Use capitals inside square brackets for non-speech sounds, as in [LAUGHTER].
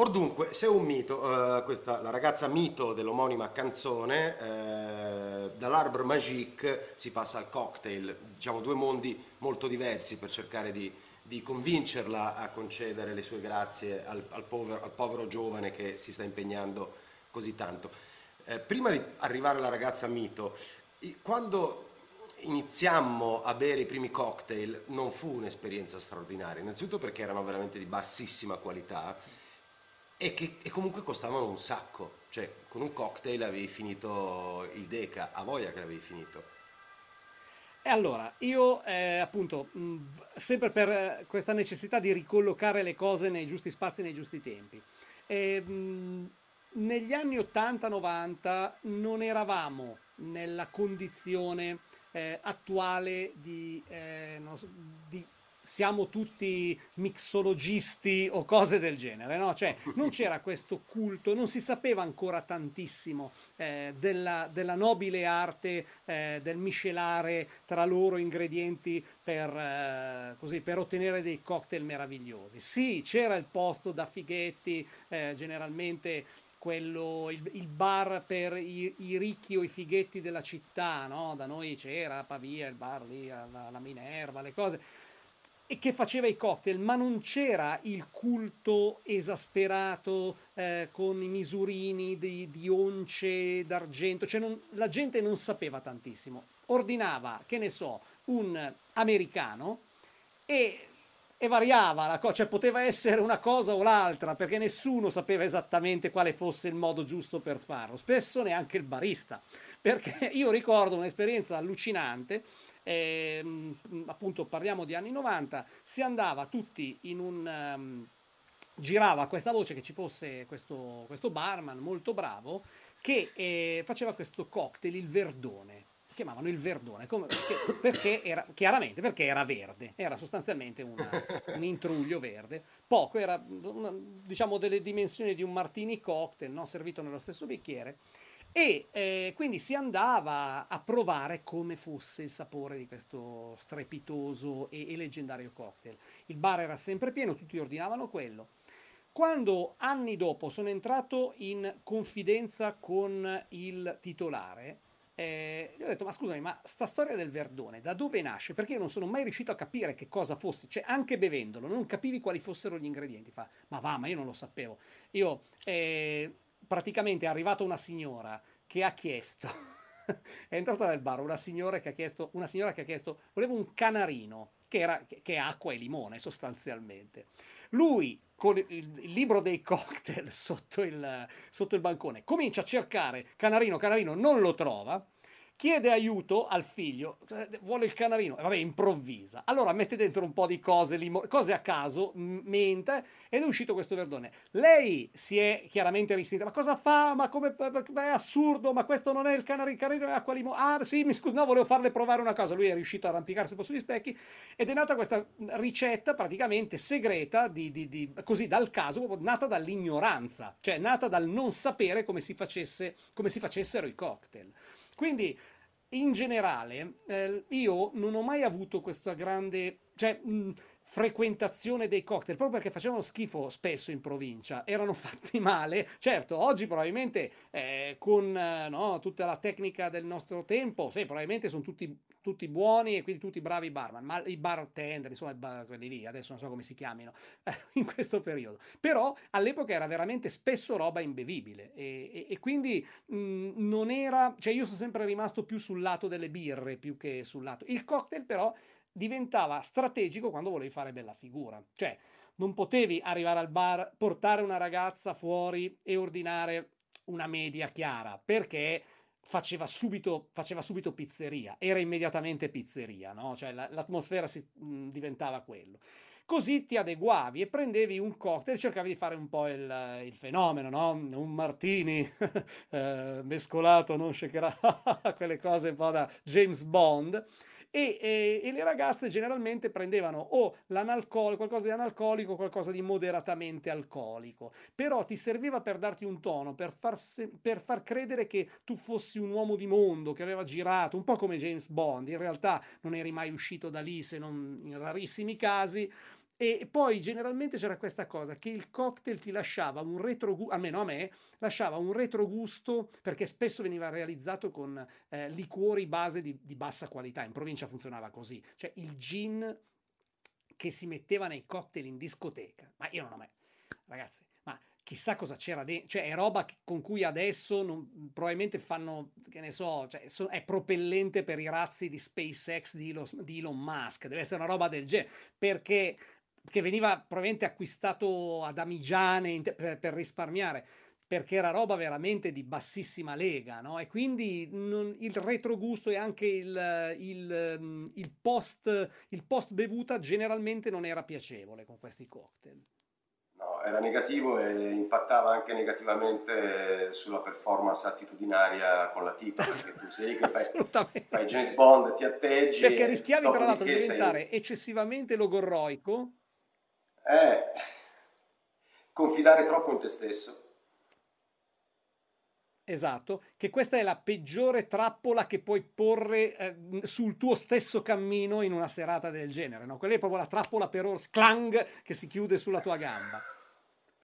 Or dunque, se un mito, eh, questa, la ragazza mito dell'omonima canzone, eh, dall'Arbre Magique si passa al cocktail, diciamo due mondi molto diversi per cercare di, di convincerla a concedere le sue grazie al, al, povero, al, povero, giovane che si sta impegnando così tanto. Eh, prima di arrivare alla ragazza mito, quando iniziammo a bere i primi cocktail non fu un'esperienza straordinaria, innanzitutto perché erano veramente di bassissima qualità e che e comunque costavano un sacco, cioè con un cocktail avevi finito il Deca, a voglia che l'avevi finito. E allora, io eh, appunto, mh, sempre per eh, questa necessità di ricollocare le cose nei giusti spazi e nei giusti tempi, eh, mh, negli anni 80-90 non eravamo nella condizione eh, attuale di, eh, so, di, siamo tutti mixologisti o cose del genere, no? Cioè non c'era questo culto, non si sapeva ancora tantissimo eh, della, della, nobile arte eh, del miscelare tra loro ingredienti per, eh, così, per ottenere dei cocktail meravigliosi. Sì, c'era il posto da fighetti, eh, generalmente quello, il, il, bar per i, i, ricchi o i fighetti della città, no? Da noi c'era Pavia, il bar lì, la, la Minerva, le cose e che faceva i cocktail, ma non c'era il culto esasperato eh, con i misurini di, di once d'argento, cioè non, la gente non sapeva tantissimo. Ordinava, che ne so, un americano e e variava la cosa, cioè poteva essere una cosa o l'altra, perché nessuno sapeva esattamente quale fosse il modo giusto per farlo, spesso neanche il barista, perché [LAUGHS] io ricordo un'esperienza allucinante, eh, appunto parliamo di anni 90, si andava tutti in un... Um, girava questa voce che ci fosse questo, questo barman molto bravo che eh, faceva questo cocktail, il verdone chiamavano il verdone, come, perché, perché, era, chiaramente perché era verde, era sostanzialmente una, un intruglio verde, poco, era una, diciamo delle dimensioni di un martini cocktail, no? servito nello stesso bicchiere, e eh, quindi si andava a provare come fosse il sapore di questo strepitoso e, e leggendario cocktail. Il bar era sempre pieno, tutti ordinavano quello. Quando anni dopo sono entrato in confidenza con il titolare, eh, gli ho detto, ma scusami, ma sta storia del Verdone, da dove nasce? Perché io non sono mai riuscito a capire che cosa fosse, cioè anche bevendolo, non capivi quali fossero gli ingredienti. Fa, ma va, ma io non lo sapevo. Io, eh, praticamente è arrivata una signora che ha chiesto, [LAUGHS] è entrata nel bar una signora che ha chiesto, una signora che ha chiesto, volevo un canarino, che, era, che è acqua e limone sostanzialmente. Lui con il, libro dei cocktail [LAUGHS] sotto il, sotto il bancone, comincia a cercare Canarino, Canarino non lo trova, chiede aiuto al figlio, eh, vuole il canarino, e vabbè, improvvisa. Allora mette dentro un po' di cose, limo- cose a caso, mente, ed è uscito questo verdone. Lei si è chiaramente risentita, ma cosa fa? Ma come, è assurdo, ma questo non è il canarino, canarino è acqua limone. Ah, sì, mi scusi, no, volevo farle provare una cosa. Lui è riuscito a arrampicarsi un po' sugli specchi, ed è nata questa ricetta praticamente segreta, di, di, di, così dal caso, nata dall'ignoranza, cioè nata dal non sapere come si, facesse, come si facessero i cocktail. Quindi in generale eh, io non ho mai avuto questa grande cioè, mh, frequentazione dei cocktail, proprio perché facevano schifo spesso in provincia, erano [LAUGHS] fatti male. Certo, oggi probabilmente eh, con eh, no, tutta la tecnica del nostro tempo, sì, probabilmente sono tutti tutti buoni e quindi tutti bravi barman, ma i bartender, insomma, bar, quelli lì, adesso non so come si chiamino, [LAUGHS] in questo periodo. Però all'epoca era veramente spesso roba imbevibile e, e, e quindi mh, non era, cioè io sono sempre rimasto più sul lato delle birre più che sul lato. Il cocktail però diventava strategico quando volevi fare bella figura, cioè non potevi arrivare al bar, portare una ragazza fuori e ordinare una media chiara, perché faceva subito, faceva subito pizzeria, era immediatamente pizzeria, no? Cioè la, l'atmosfera si, mh, diventava quello. Così ti adeguavi e prendevi un cocktail cercavi di fare un po' il, il fenomeno, no? Un martini [LAUGHS] eh, mescolato, non shakerà, [LAUGHS] quelle cose un po' da James Bond e, e, e le ragazze generalmente prendevano o l'analcolico, qualcosa di analcolico, qualcosa di moderatamente alcolico, però ti serviva per darti un tono, per far, se, per far credere che tu fossi un uomo di mondo, che aveva girato, un po' come James Bond, in realtà non eri mai uscito da lì se non in rarissimi casi, E poi generalmente c'era questa cosa che il cocktail ti lasciava un retrogusto, almeno a me, lasciava un retrogusto perché spesso veniva realizzato con eh, liquori base di, di bassa qualità. In provincia funzionava così, cioè il gin che si metteva nei cocktail in discoteca. Ma io non ho mai. Ragazzi, ma chissà cosa c'era dentro, cioè è roba con cui adesso non, probabilmente fanno, che ne so, cioè, so, è propellente per i razzi di SpaceX di Elon, di Elon Musk, deve essere una roba del genere, perché che veniva probabilmente acquistato ad Amigiane per, per, risparmiare perché era roba veramente di bassissima lega, no? E quindi non, il retrogusto e anche il, il, il, post, il post bevuta generalmente non era piacevole con questi cocktail. No, era negativo e impattava anche negativamente sulla performance attitudinaria con la tipa, perché tu sei che fai, fai James Bond, ti atteggi... Perché rischiavi tra l'altro di diventare sei... eccessivamente logorroico è confidare troppo in te stesso. Esatto, che questa è la peggiore trappola che puoi porre eh, sul tuo stesso cammino in una serata del genere, no? Quella è proprio la trappola per orsi, clang, che si chiude sulla tua gamba.